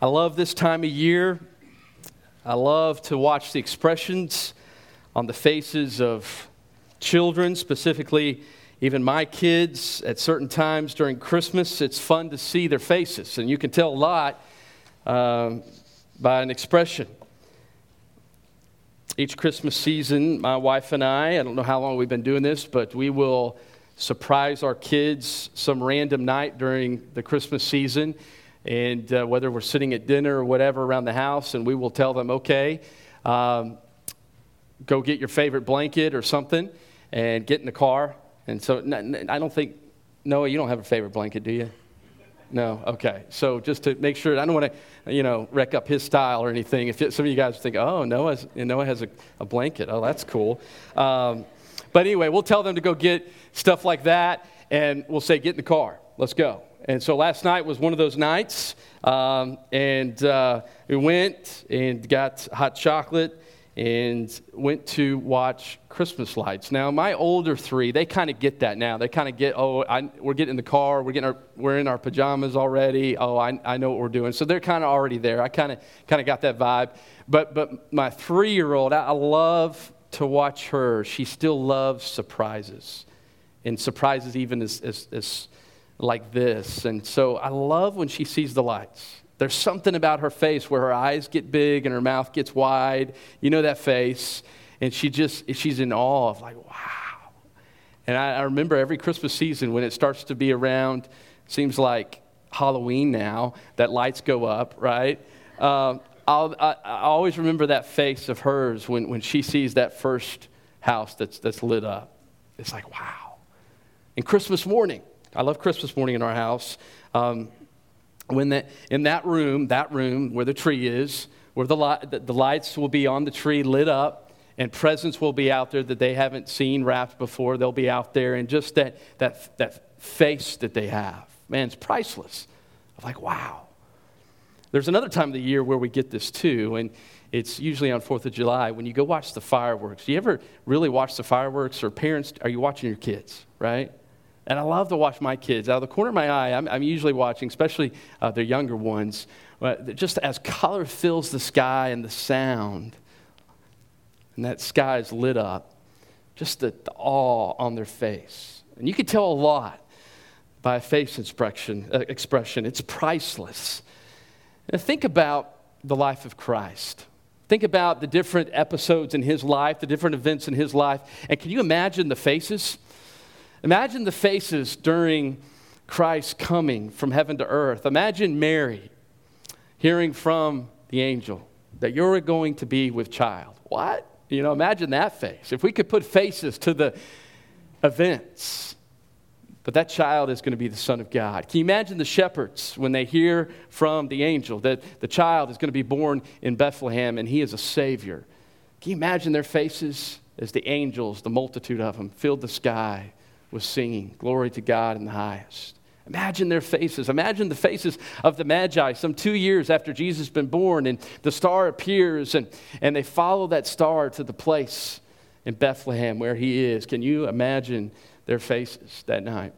I love this time of year. I love to watch the expressions on the faces of children, specifically even my kids at certain times during Christmas. It's fun to see their faces, and you can tell a lot um, by an expression. Each Christmas season, my wife and I, I don't know how long we've been doing this, but we will surprise our kids some random night during the Christmas season and uh, whether we're sitting at dinner or whatever around the house, and we will tell them, okay, um, go get your favorite blanket or something and get in the car. And so I don't think, Noah, you don't have a favorite blanket, do you? No, okay. So just to make sure, I don't want to, you know, wreck up his style or anything. If some of you guys think, oh, Noah's, Noah has a, a blanket, oh, that's cool. Um, but anyway, we'll tell them to go get stuff like that, and we'll say, get in the car, let's go. And so last night was one of those nights. Um, and uh, we went and got hot chocolate and went to watch Christmas lights. Now, my older three, they kind of get that now. They kind of get, oh, I, we're getting in the car, we're, getting our, we're in our pajamas already. Oh, I, I know what we're doing. So they're kind of already there. I kind of kind of got that vibe. But, but my three year old, I love to watch her. She still loves surprises, and surprises even as, as, as like this. And so I love when she sees the lights. There's something about her face where her eyes get big and her mouth gets wide. You know that face. And she just, she's in awe of like, wow. And I, I remember every Christmas season when it starts to be around, seems like Halloween now, that lights go up, right? Um, I, I, always remember that face of hers when, when she sees that first house that's, that's lit up. It's like, wow. And Christmas morning, I love Christmas morning in our house. Um, when that, in that room, that room where the tree is, where the, li- the, the lights will be on the tree lit up, and presents will be out there that they haven't seen wrapped before. They'll be out there, and just that, that, that face that they have, man, it's priceless. I'm like, wow. There's another time of the year where we get this too, and it's usually on 4th of July when you go watch the fireworks. Do you ever really watch the fireworks, or parents, are you watching your kids, right? And I love to watch my kids. Out of the corner of my eye, I'm, I'm usually watching, especially uh, the younger ones, but just as color fills the sky and the sound, and that sky is lit up, just the, the awe on their face. And you can tell a lot by a face expression. Uh, expression. It's priceless. And think about the life of Christ. Think about the different episodes in his life, the different events in his life. And can you imagine the faces? Imagine the faces during Christ's coming from heaven to earth. Imagine Mary hearing from the angel that you're going to be with child. What? You know, imagine that face. If we could put faces to the events, but that child is going to be the Son of God. Can you imagine the shepherds when they hear from the angel that the child is going to be born in Bethlehem and he is a Savior? Can you imagine their faces as the angels, the multitude of them, filled the sky was singing, Glory to God in the highest. Imagine their faces. Imagine the faces of the Magi some two years after Jesus has been born, and the star appears, and, and they follow that star to the place in Bethlehem where he is. Can you imagine their faces that night?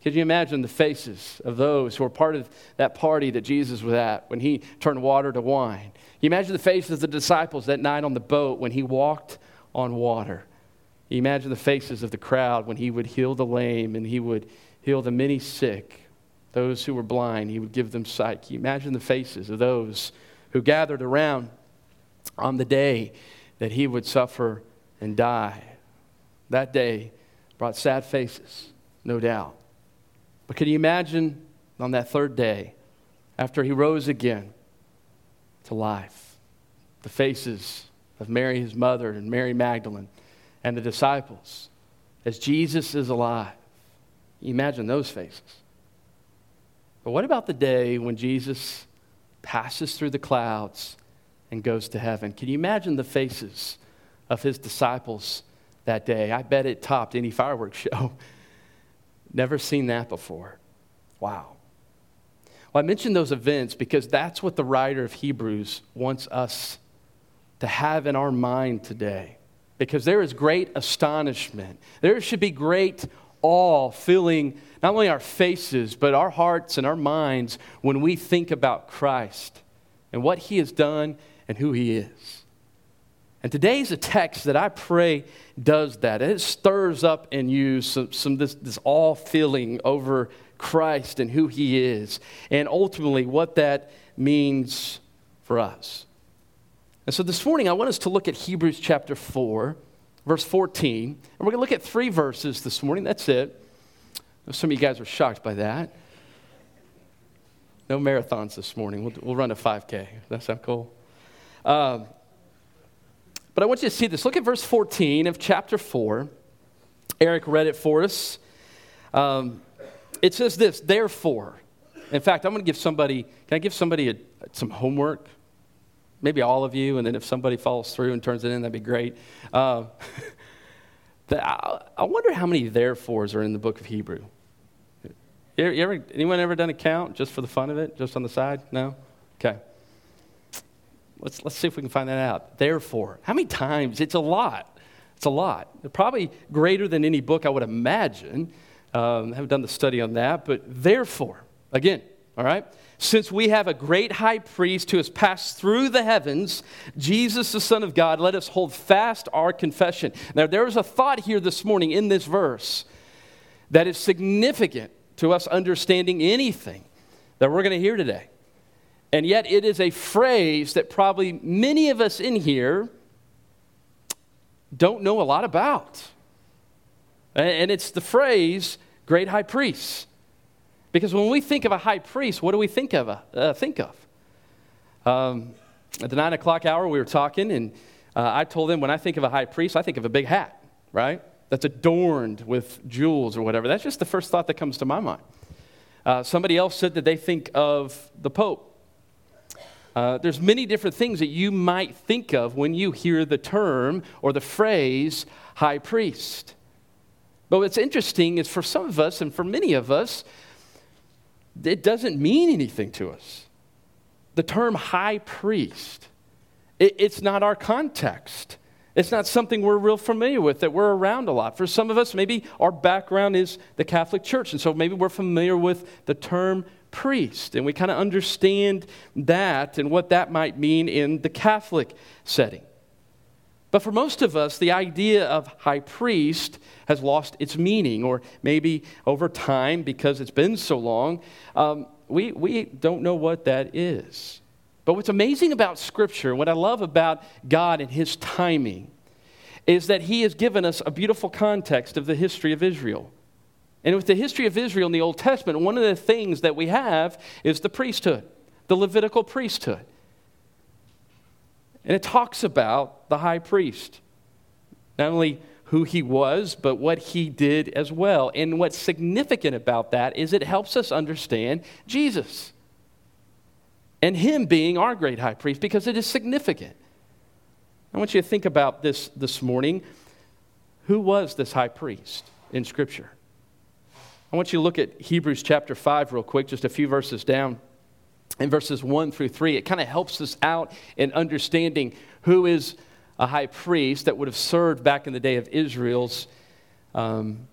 Can you imagine the faces of those who were part of that party that Jesus was at when he turned water to wine? Can you imagine the faces of the disciples that night on the boat when he walked on water? You imagine the faces of the crowd when he would heal the lame and he would heal the many sick, those who were blind, he would give them sight. You imagine the faces of those who gathered around on the day that he would suffer and die? That day brought sad faces, no doubt. But can you imagine on that third day, after he rose again to life, the faces of Mary, his mother, and Mary Magdalene? And the disciples as Jesus is alive. Imagine those faces. But what about the day when Jesus passes through the clouds and goes to heaven? Can you imagine the faces of his disciples that day? I bet it topped any fireworks show. Never seen that before. Wow. Well, I mentioned those events because that's what the writer of Hebrews wants us to have in our mind today because there is great astonishment. There should be great awe filling not only our faces, but our hearts and our minds when we think about Christ and what he has done and who he is. And today's a text that I pray does that. It stirs up in you some, some this, this all feeling over Christ and who he is, and ultimately what that means for us. And so this morning, I want us to look at Hebrews chapter 4, verse 14. And we're going to look at three verses this morning. That's it. Some of you guys are shocked by that. No marathons this morning. We'll, we'll run a 5K. That sound cool? Um, but I want you to see this. Look at verse 14 of chapter 4. Eric read it for us. Um, it says this, therefore. In fact, I'm going to give somebody, can I give somebody a, some homework? Maybe all of you, and then if somebody follows through and turns it in, that'd be great. Uh, I, wonder how many therefores are in the book of Hebrew. You ever, anyone ever done a count just for the fun of it, just on the side? No? Okay. Let's, let's see if we can find that out. Therefore, how many times? It's a lot. It's a lot. Probably greater than any book I would imagine. Um, I haven't done the study on that, but therefore, again, all right? Since we have a great high priest who has passed through the heavens, Jesus, the Son of God, let us hold fast our confession. Now, there is a thought here this morning in this verse that is significant to us understanding anything that we're going to hear today. And yet, it is a phrase that probably many of us in here don't know a lot about. And it's the phrase, great high priest. Because when we think of a high priest, what do we think of? Uh, think of? Um, at the nine o'clock hour, we were talking, and uh, I told them when I think of a high priest, I think of a big hat, right? That's adorned with jewels or whatever. That's just the first thought that comes to my mind. Uh, somebody else said that they think of the Pope. Uh, there's many different things that you might think of when you hear the term or the phrase high priest. But what's interesting is for some of us and for many of us, it doesn't mean anything to us. The term high priest, it, it's not our context. It's not something we're real familiar with, that we're around a lot. For some of us, maybe our background is the Catholic Church, and so maybe we're familiar with the term priest, and we kind of understand that and what that might mean in the Catholic setting. But for most of us, the idea of high priest has lost its meaning, or maybe over time, because it's been so long, um, we, we don't know what that is. But what's amazing about Scripture, what I love about God and His timing, is that He has given us a beautiful context of the history of Israel. And with the history of Israel in the Old Testament, one of the things that we have is the priesthood, the Levitical priesthood. And it talks about the high priest. Not only who he was, but what he did as well. And what's significant about that is it helps us understand Jesus and him being our great high priest because it is significant. I want you to think about this this morning. Who was this high priest in Scripture? I want you to look at Hebrews chapter 5 real quick, just a few verses down in verses 1 through 3, it kind of helps us out in understanding who is a high priest that would have served back in the day of Israel's. Um,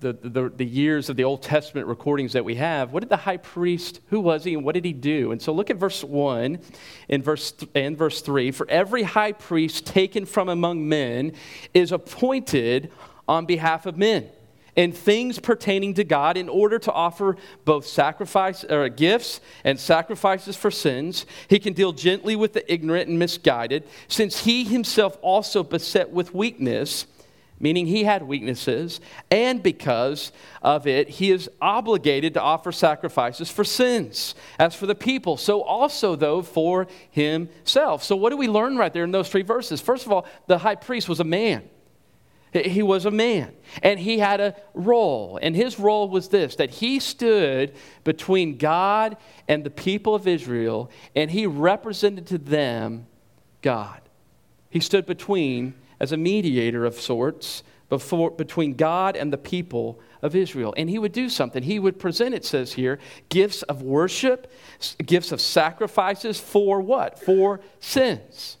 the, the, the, years of the Old Testament recordings that we have, what did the high priest, who was he and what did he do? And so look at verse 1 and verse, and verse 3. For every high priest taken from among men is appointed on behalf of men and things pertaining to God in order to offer both sacrifice or gifts and sacrifices for sins. He can deal gently with the ignorant and misguided, since he himself also beset with weakness, meaning he had weaknesses, and because of it, he is obligated to offer sacrifices for sins. As for the people, so also though for himself. So what do we learn right there in those three verses? First of all, the high priest was a man. He was a man and he had a role. And his role was this that he stood between God and the people of Israel and he represented to them God. He stood between as a mediator of sorts before, between God and the people of Israel. And he would do something. He would present, it says here, gifts of worship, gifts of sacrifices for what? For sins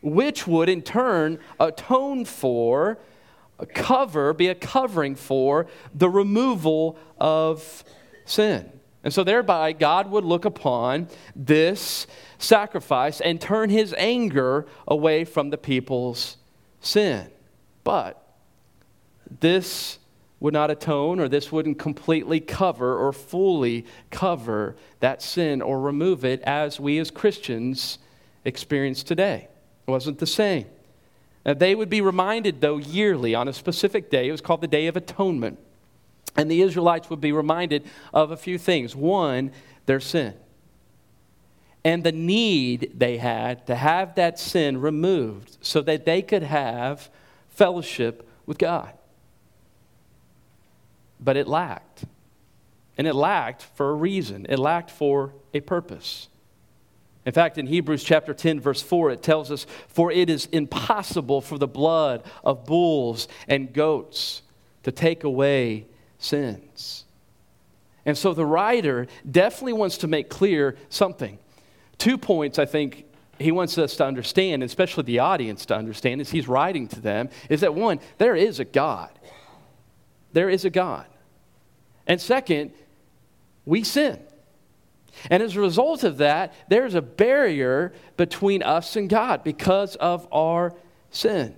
which would in turn atone for, cover, be a covering for the removal of sin. And so, thereby, God would look upon this sacrifice and turn his anger away from the people's sin. But this would not atone or this wouldn't completely cover or fully cover that sin or remove it as we as Christians experience today. Wasn't the same. They would be reminded, though, yearly on a specific day. It was called the Day of Atonement. And the Israelites would be reminded of a few things. One, their sin. And the need they had to have that sin removed so that they could have fellowship with God. But it lacked. And it lacked for a reason, it lacked for a purpose. In fact, in Hebrews chapter 10, verse 4, it tells us, For it is impossible for the blood of bulls and goats to take away sins. And so the writer definitely wants to make clear something. Two points I think he wants us to understand, especially the audience to understand as he's writing to them, is that one, there is a God. There is a God. And second, we sin. And as a result of that, there's a barrier between us and God because of our sin.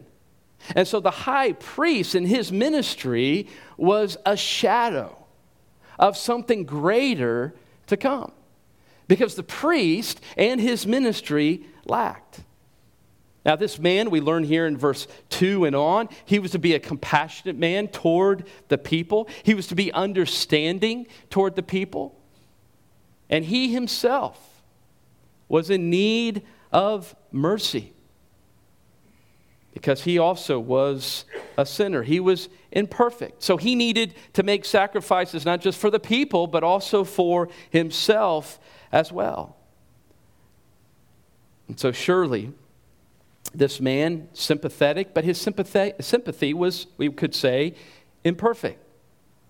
And so the high priest in his ministry was a shadow of something greater to come because the priest and his ministry lacked. Now, this man, we learn here in verse 2 and on, he was to be a compassionate man toward the people. He was to be understanding toward the people. And he himself was in need of mercy because he also was a sinner. He was imperfect. So he needed to make sacrifices not just for the people, but also for himself as well. And so, surely, this man, sympathetic, but his sympathy, sympathy was, we could say, imperfect.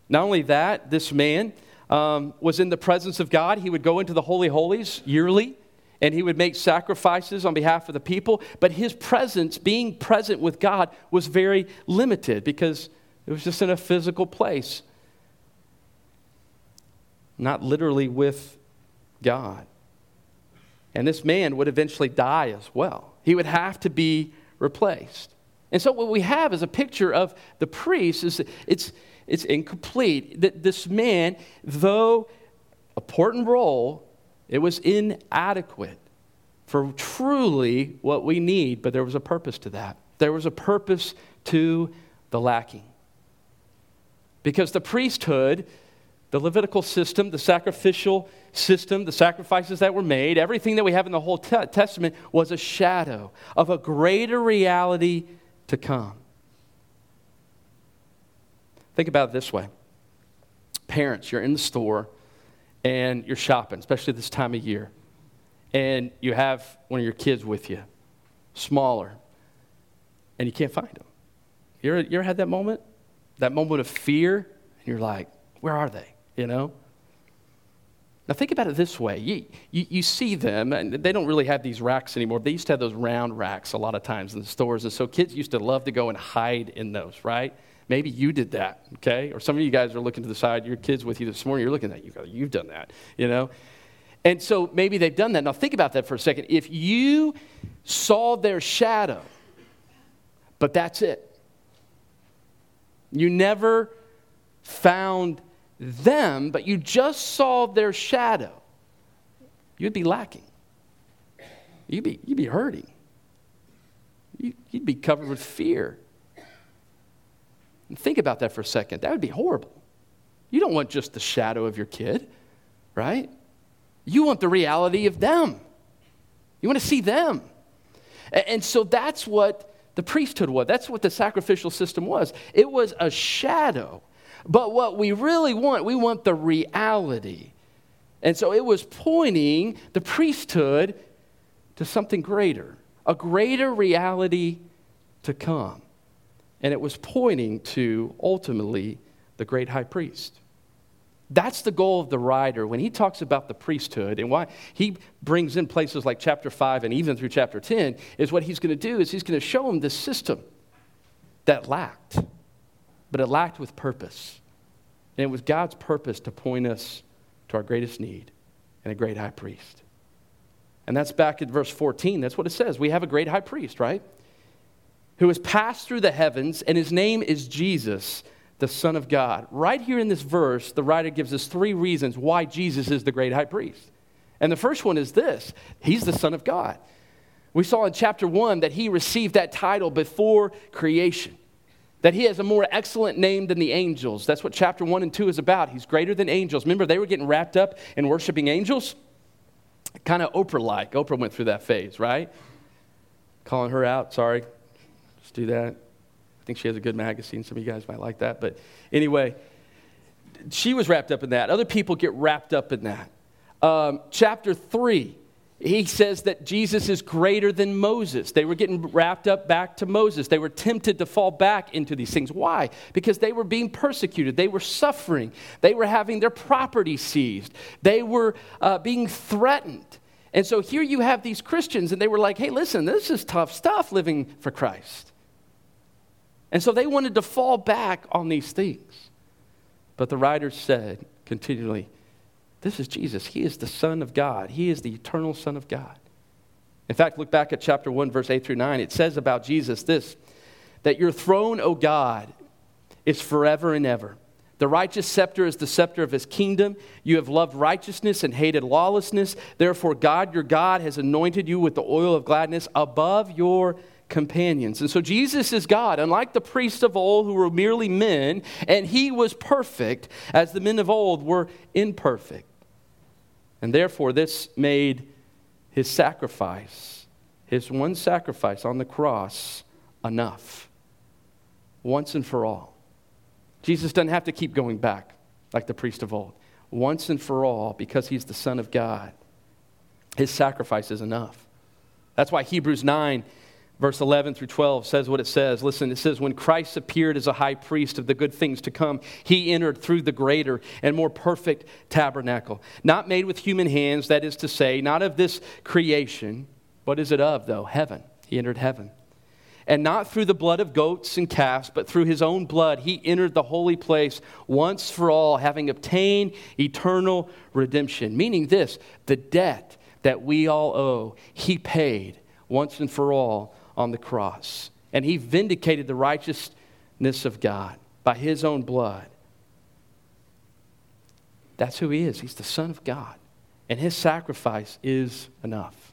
Not only that, this man um, was in the presence of God. He would go into the Holy Holies yearly and he would make sacrifices on behalf of the people. But his presence, being present with God, was very limited because it was just in a physical place, not literally with God. And this man would eventually die as well. He would have to be replaced. And so what we have is a picture of the priest is it's it's incomplete. That this man, though a important role, it was inadequate for truly what we need, but there was a purpose to that. There was a purpose to the lacking. Because the priesthood the Levitical system, the sacrificial system, the sacrifices that were made, everything that we have in the whole te- Testament was a shadow of a greater reality to come. Think about it this way Parents, you're in the store and you're shopping, especially this time of year, and you have one of your kids with you, smaller, and you can't find them. You ever, you ever had that moment? That moment of fear? And you're like, where are they? you know? Now, think about it this way. You, you, you, see them, and they don't really have these racks anymore. They used to have those round racks a lot of times in the stores, and so kids used to love to go and hide in those, right? Maybe you did that, okay? Or some of you guys are looking to the side, your kids with you this morning, you're looking at you go, you've done that, you know? And so maybe they've done that. Now, think about that for a second. If you saw their shadow, but that's it, you never found them, but you just saw their shadow, you'd be lacking. You'd be, you'd be hurting. You'd be covered with fear. And think about that for a second. That would be horrible. You don't want just the shadow of your kid, right? You want the reality of them. You want to see them. And so that's what the priesthood was. That's what the sacrificial system was. It was a shadow but what we really want, we want the reality. And so it was pointing the priesthood to something greater, a greater reality to come. And it was pointing to ultimately the great high priest. That's the goal of the writer when he talks about the priesthood and why he brings in places like chapter 5 and even through chapter 10 is what he's going to do is he's going to show them this system that lacked but it lacked with purpose. And it was God's purpose to point us to our greatest need and a great high priest. And that's back at verse 14. That's what it says. We have a great high priest, right? Who has passed through the heavens, and his name is Jesus, the Son of God. Right here in this verse, the writer gives us three reasons why Jesus is the great high priest. And the first one is this He's the Son of God. We saw in chapter 1 that he received that title before creation, that he has a more excellent name than the angels. That's what chapter 1 and 2 is about. He's greater than angels. Remember, they were getting wrapped up in worshiping angels? Kind of Oprah like. Oprah went through that phase, right? Calling her out, sorry. Let's do that. I think she has a good magazine. Some of you guys might like that. But anyway, she was wrapped up in that. Other people get wrapped up in that. Um, chapter 3 he says that Jesus is greater than Moses. They were getting wrapped up back to Moses. They were tempted to fall back into these things. Why? Because they were being persecuted. They were suffering. They were having their property seized. They were uh, being threatened. And so here you have these Christians, and they were like, hey, listen, this is tough stuff living for Christ. And so they wanted to fall back on these things. But the writer said continually, this is Jesus. He is the Son of God, He is the eternal Son of God. In fact, look back at chapter 1, verse 8 through 9. It says about Jesus this that your throne, O God, is forever and ever. The righteous scepter is the scepter of his kingdom. You have loved righteousness and hated lawlessness. Therefore, God, your God, has anointed you with the oil of gladness above your companions. And so Jesus is God, unlike the priests of old who were merely men, and he was perfect as the men of old were imperfect. And therefore, this made his sacrifice, his one sacrifice on the cross, enough. Once and for all. Jesus doesn't have to keep going back like the priest of old. Once and for all, because he's the Son of God, his sacrifice is enough. That's why Hebrews 9 verse 11 through 12 says what it says. Listen, it says, When Christ appeared as a high priest of the good things to come, he entered through the greater and more perfect tabernacle, not made with human hands, that is to say, not of this creation. What is it of, though? Heaven. He entered heaven. And not through the blood of goats and calves, but through his own blood, he entered the holy place once for all, having obtained eternal redemption. Meaning this the debt that we all owe, he paid once and for all on the cross. And he vindicated the righteousness of God by his own blood. That's who he is. He's the Son of God. And his sacrifice is enough.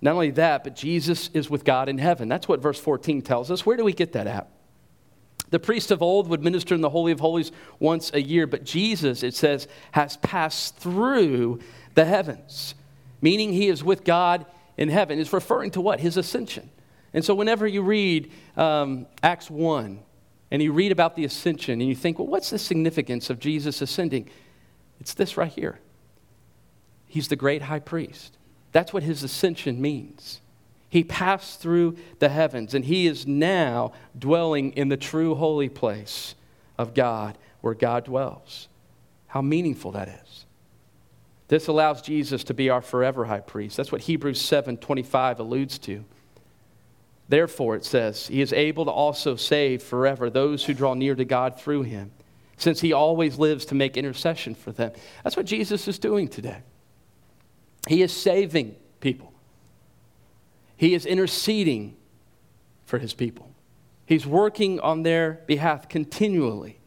Not only that, but Jesus is with God in heaven. That's what verse 14 tells us. Where do we get that at? The priest of old would minister in the Holy of Holies once a year, but Jesus, it says, has passed through the heavens, meaning he is with God in heaven is referring to what? His ascension. And so, whenever you read um, Acts 1 and you read about the ascension and you think, well, what's the significance of Jesus ascending? It's this right here. He's the great high priest. That's what his ascension means. He passed through the heavens and he is now dwelling in the true holy place of God where God dwells. How meaningful that is. This allows Jesus to be our forever high priest. That's what Hebrews 7 25 alludes to. Therefore, it says, He is able to also save forever those who draw near to God through Him, since He always lives to make intercession for them. That's what Jesus is doing today. He is saving people, He is interceding for His people. He's working on their behalf continually.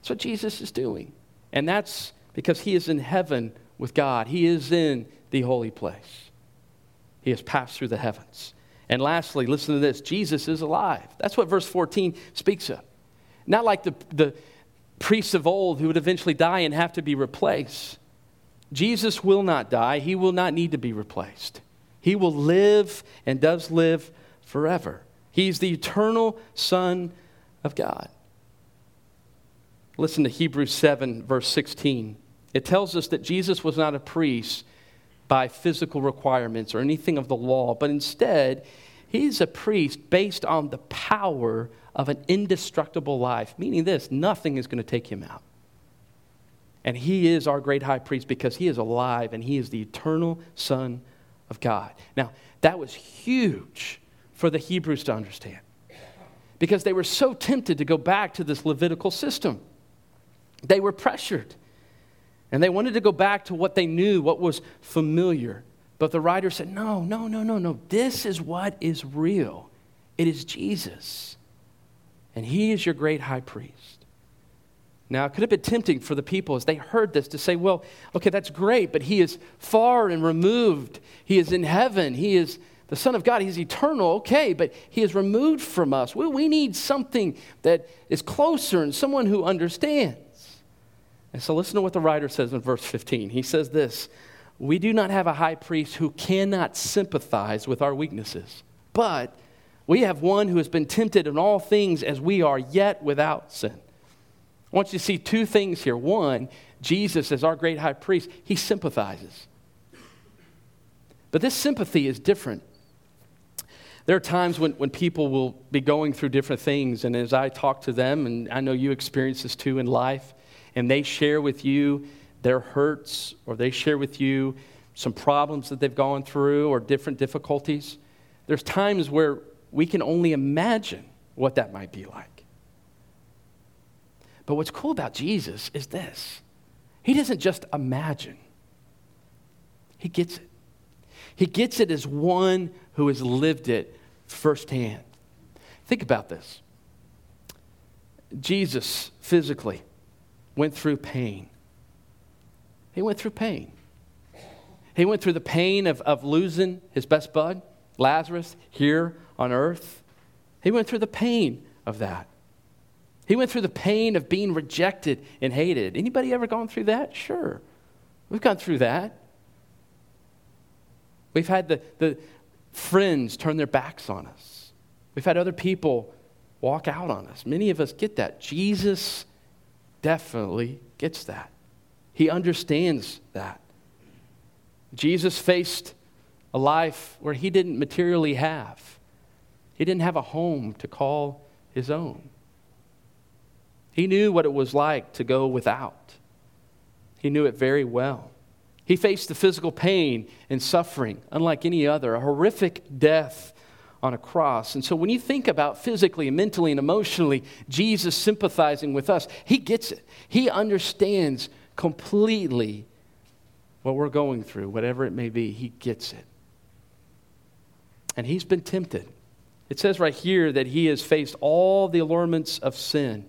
That's what Jesus is doing. And that's because He is in heaven with God. He is in the holy place. He has passed through the heavens. And lastly, listen to this Jesus is alive. That's what verse 14 speaks of. Not like the, the priests of old who would eventually die and have to be replaced. Jesus will not die, he will not need to be replaced. He will live and does live forever. He's the eternal Son of God. Listen to Hebrews 7, verse 16. It tells us that Jesus was not a priest by physical requirements or anything of the law, but instead, he's a priest based on the power of an indestructible life, meaning this nothing is going to take him out. And he is our great high priest because he is alive and he is the eternal Son of God. Now, that was huge for the Hebrews to understand because they were so tempted to go back to this Levitical system. They were pressured. And they wanted to go back to what they knew, what was familiar. But the writer said, No, no, no, no, no. This is what is real. It is Jesus. And he is your great high priest. Now, it could have been tempting for the people as they heard this to say, Well, okay, that's great, but he is far and removed. He is in heaven. He is the Son of God. He's eternal, okay, but he is removed from us. We, we need something that is closer and someone who understands. And so listen to what the writer says in verse 15. He says this We do not have a high priest who cannot sympathize with our weaknesses, but we have one who has been tempted in all things as we are, yet without sin. I want you to see two things here. One, Jesus, as our great high priest, he sympathizes. But this sympathy is different. There are times when, when people will be going through different things, and as I talk to them, and I know you experience this too in life, and they share with you their hurts or they share with you some problems that they've gone through or different difficulties, there's times where we can only imagine what that might be like. But what's cool about Jesus is this He doesn't just imagine, He gets it. He gets it as one who has lived it firsthand. Think about this Jesus physically went through pain. He went through pain. He went through the pain of, of losing his best bud, Lazarus, here on earth. He went through the pain of that. He went through the pain of being rejected and hated. Anybody ever gone through that? Sure. We've gone through that. We've had the, the friends turn their backs on us. We've had other people walk out on us. Many of us get that. Jesus definitely gets that. He understands that. Jesus faced a life where he didn't materially have, he didn't have a home to call his own. He knew what it was like to go without, he knew it very well. He faced the physical pain and suffering, unlike any other, a horrific death on a cross. And so when you think about physically and mentally and emotionally Jesus sympathizing with us, he gets it. He understands completely what we're going through, whatever it may be. He gets it. And he's been tempted. It says right here that he has faced all the allurements of sin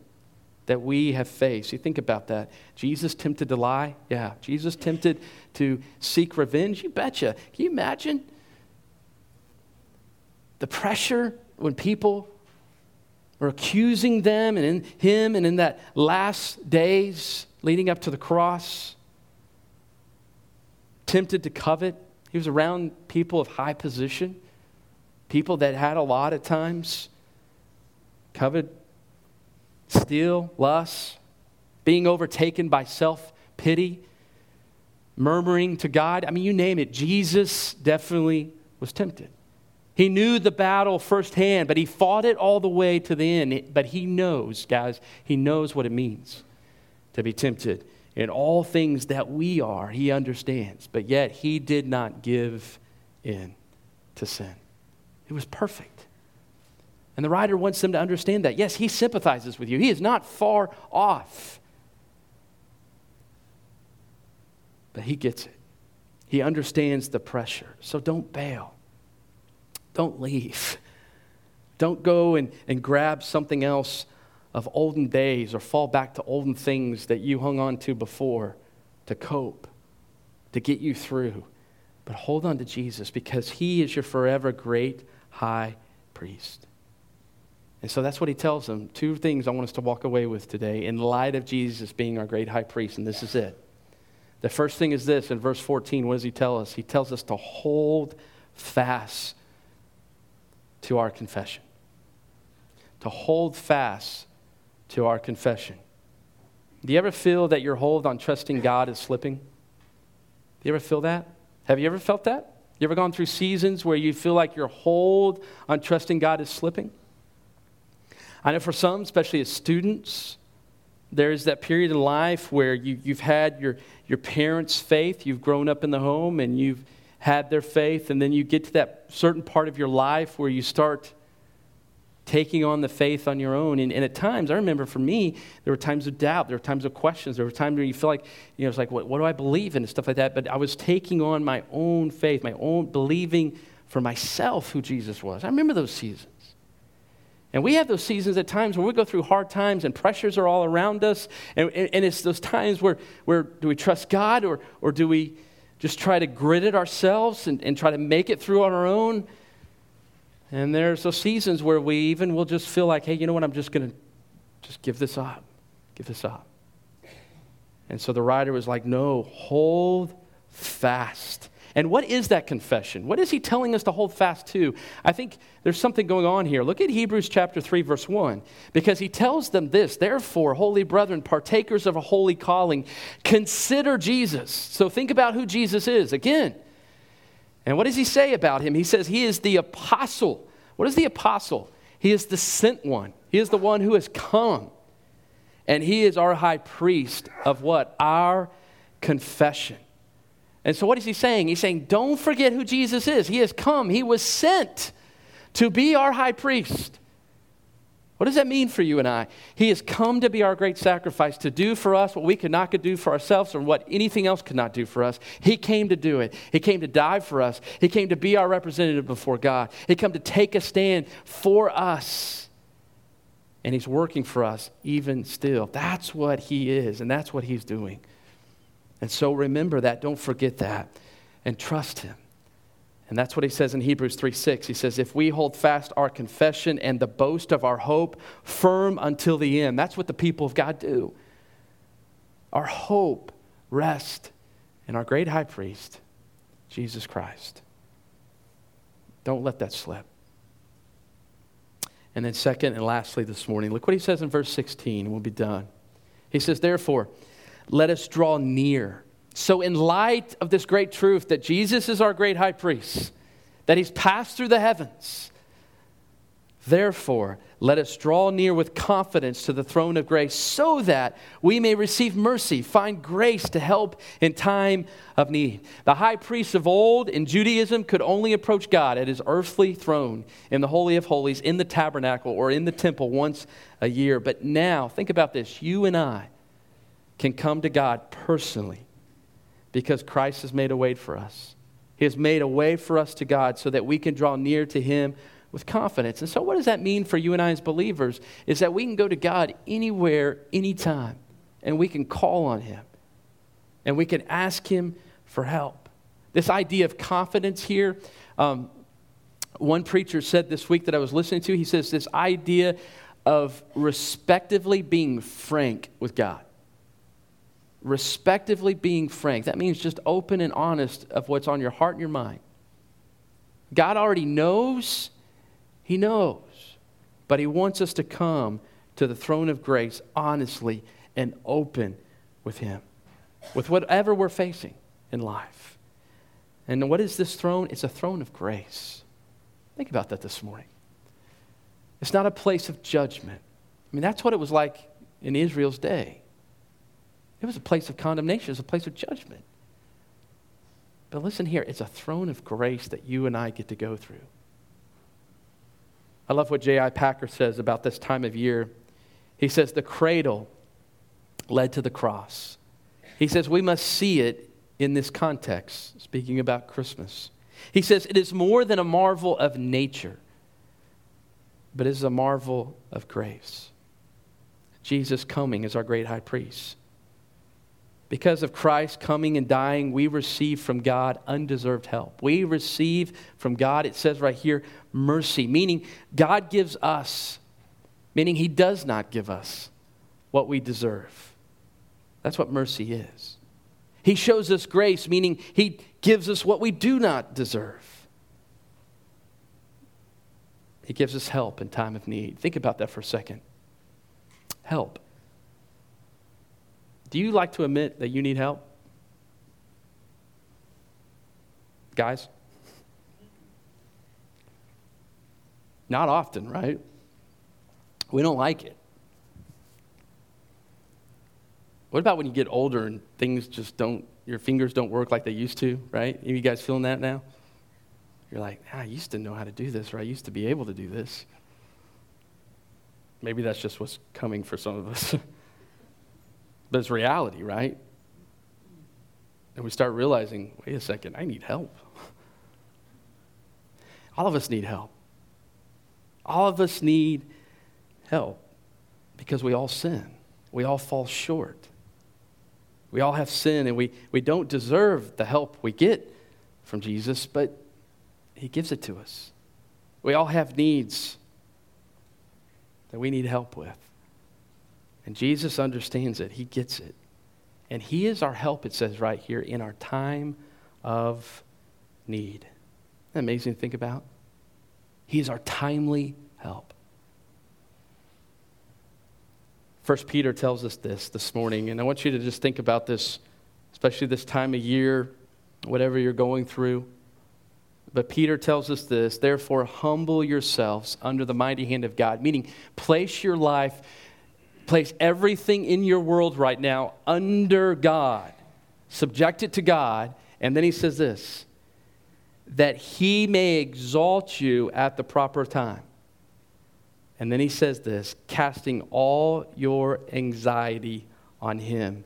that we have faced. You think about that. Jesus tempted to lie? Yeah. Jesus tempted to seek revenge? You betcha. Can you imagine? The pressure when people were accusing them and in him and in that last days leading up to the cross tempted to covet. He was around people of high position people that had a lot at times. Covet steal lust being overtaken by self-pity murmuring to god. I mean you name it jesus definitely was tempted he knew the battle firsthand, but he fought it all the way to the end. But he knows, guys, he knows what it means to be tempted. In all things that we are, he understands. But yet, he did not give in to sin. It was perfect. And the writer wants them to understand that. Yes, he sympathizes with you, he is not far off. But he gets it. He understands the pressure. So don't bail don't leave. Don't go and, and grab something else of olden days or fall back to olden things that you hung on to before to cope, to get you through. But hold on to Jesus because he is your forever great high priest. And so that's what he tells them. Two things I want us to walk away with today in light of Jesus being our great high priest, and this is it. The first thing is this in verse 14, what does he tell us? He tells us to hold fast to our confession, to hold fast to our confession. Do you ever feel that your hold on trusting God is slipping? Do you ever feel that? Have you ever felt that? You ever gone through seasons where you feel like your hold on trusting God is slipping? I know for some, especially as students, there's that period in life where you, you've had your, your parents' faith, you've grown up in the home, and you've had their faith, and then you get to that certain part of your life where you start taking on the faith on your own. And, and, at times, I remember for me, there were times of doubt, there were times of questions, there were times where you feel like, you know, it's like, what, what do I believe in and stuff like that. But I was taking on my own faith, my own believing for myself who Jesus was. I remember those seasons. And we have those seasons at times where we go through hard times and pressures are all around us. And, and it's those times where, where do we trust God or, or do we just try to grit it ourselves and, and try to make it through on our own? And there's those seasons where we even will just feel like, hey, you know what, I'm just going to just give this up. Give this up. And so the writer was like, no, hold fast and what is that confession? What is he telling us to hold fast to? I think there's something going on here. Look at Hebrews chapter 3 verse 1 because he tells them this, therefore, holy brethren, partakers of a holy calling, consider Jesus. So think about who Jesus is again. And what does he say about him? He says he is the apostle. What is the apostle? He is the sent one. He is the one who has come. And he is our high priest of what? Our confession. And so, what is he saying? He's saying, don't forget who Jesus is. He has come, he was sent to be our high priest. What does that mean for you and I? He has come to be our great sacrifice, to do for us what we could not do for ourselves or what anything else could not do for us. He came to do it. He came to die for us. He came to be our representative before God. He came to take a stand for us. And He's working for us even still. That's what He is, and that's what He's doing. And so remember that. Don't forget that. And trust Him. And that's what he says in Hebrews 3 6. He says, If we hold fast our confession and the boast of our hope firm until the end, that's what the people of God do. Our hope rests in our great high priest, Jesus Christ. Don't let that slip. And then, second and lastly, this morning, look what he says in verse 16, and we'll be done. He says, Therefore, let us draw near. So, in light of this great truth that Jesus is our great high priest, that he's passed through the heavens, therefore, let us draw near with confidence to the throne of grace so that we may receive mercy, find grace to help in time of need. The high priests of old in Judaism could only approach God at his earthly throne in the Holy of Holies, in the tabernacle, or in the temple once a year. But now, think about this you and I can come to God personally because Christ has made a way for us. He has made a way for us to God so that we can draw near to Him with confidence. And so, what does that mean for you and I as believers? Is that we can go to God anywhere, anytime, and we can call on Him and we can ask Him for help. This idea of confidence here, um, one preacher said this week that I was listening to, he says this idea of respectively being frank with God respectively being frank. That means just open and honest of what's on your heart and your mind. God already knows, He knows, but He wants us to come to the throne of grace honestly and open with Him, with whatever we're facing in life. And what is this throne? It's a throne of grace. Think about that this morning. It's not a place of judgment. I mean, that's what it was like in Israel's day. It was a place of condemnation, it was a place of judgment. But listen here, it's a throne of grace that you and I get to go through. I love what J.I. Packer says about this time of year. He says, The cradle led to the cross. He says, We must see it in this context, speaking about Christmas. He says, It is more than a marvel of nature, but it is a marvel of grace. Jesus coming as our great high priest. Because of Christ coming and dying, we receive from God undeserved help. We receive from God, it says right here, mercy, meaning God gives us, meaning He does not give us what we deserve. That's what mercy is. He shows us grace, meaning He gives us what we do not deserve. He gives us help in time of need. Think about that for a second. Help. Do you like to admit that you need help? Guys? Not often, right? We don't like it. What about when you get older and things just don't, your fingers don't work like they used to, right? You guys feeling that now? You're like, ah, I used to know how to do this, or I used to be able to do this. Maybe that's just what's coming for some of us. but it's reality, right? And we start realizing wait a second, I need help. All of us need help. All of us need help because we all sin. We all fall short. We all have sin and we, we don't deserve the help we get from Jesus, but He gives it to us. We all have needs that we need help with. And Jesus understands it, He gets it. And He is our help, it says right here, in our time of need. Amazing to think about? He is our timely help. First Peter tells us this this morning, and I want you to just think about this, especially this time of year, whatever you're going through. But Peter tells us this therefore, humble yourselves under the mighty hand of God, meaning place your life, place everything in your world right now under God, subject it to God. And then he says this that he may exalt you at the proper time. And then he says this casting all your anxiety on him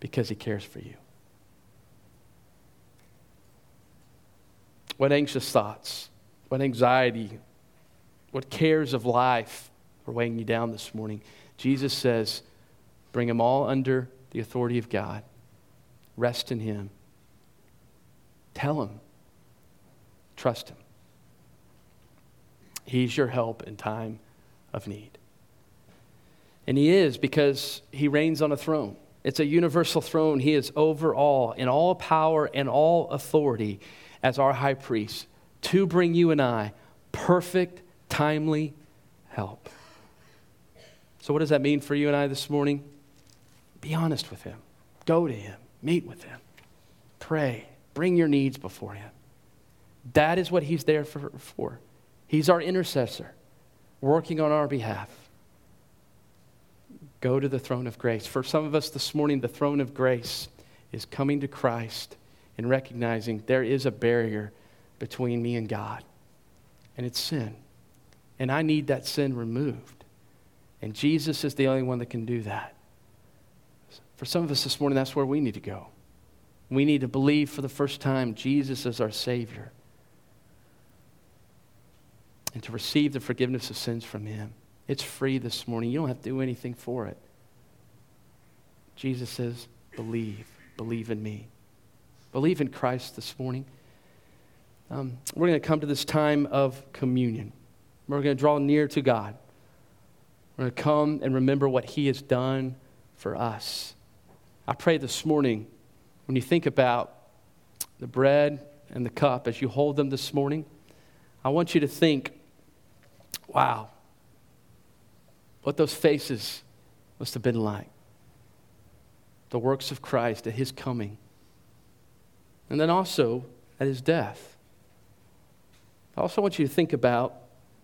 because he cares for you. What anxious thoughts, what anxiety, what cares of life are weighing you down this morning? Jesus says, bring them all under the authority of God. Rest in him. Tell him. Trust him. He's your help in time of need. And he is because he reigns on a throne. It's a universal throne. He is over all, in all power and all authority as our high priest to bring you and I perfect, timely help. So, what does that mean for you and I this morning? Be honest with him. Go to him. Meet with him. Pray. Bring your needs before him. That is what he's there for. for. He's our intercessor working on our behalf. Go to the throne of grace. For some of us this morning, the throne of grace is coming to Christ and recognizing there is a barrier between me and God, and it's sin. And I need that sin removed. And Jesus is the only one that can do that. For some of us this morning, that's where we need to go. We need to believe for the first time Jesus is our Savior and to receive the forgiveness of sins from Him. It's free this morning. You don't have to do anything for it. Jesus says, believe. Believe in me. Believe in Christ this morning. Um, we're going to come to this time of communion. We're going to draw near to God. We're going to come and remember what He has done for us. I pray this morning, when you think about the bread and the cup as you hold them this morning, I want you to think Wow. What those faces must have been like. The works of Christ at his coming. And then also at his death. I also want you to think about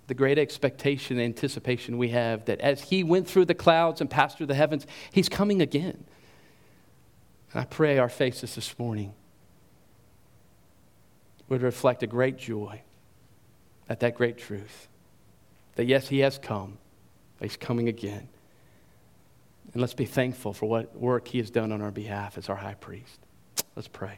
the great expectation and anticipation we have that as he went through the clouds and passed through the heavens, he's coming again. And I pray our faces this morning would reflect a great joy at that great truth. That yes, he has come, but he's coming again. And let's be thankful for what work he has done on our behalf as our high priest. Let's pray.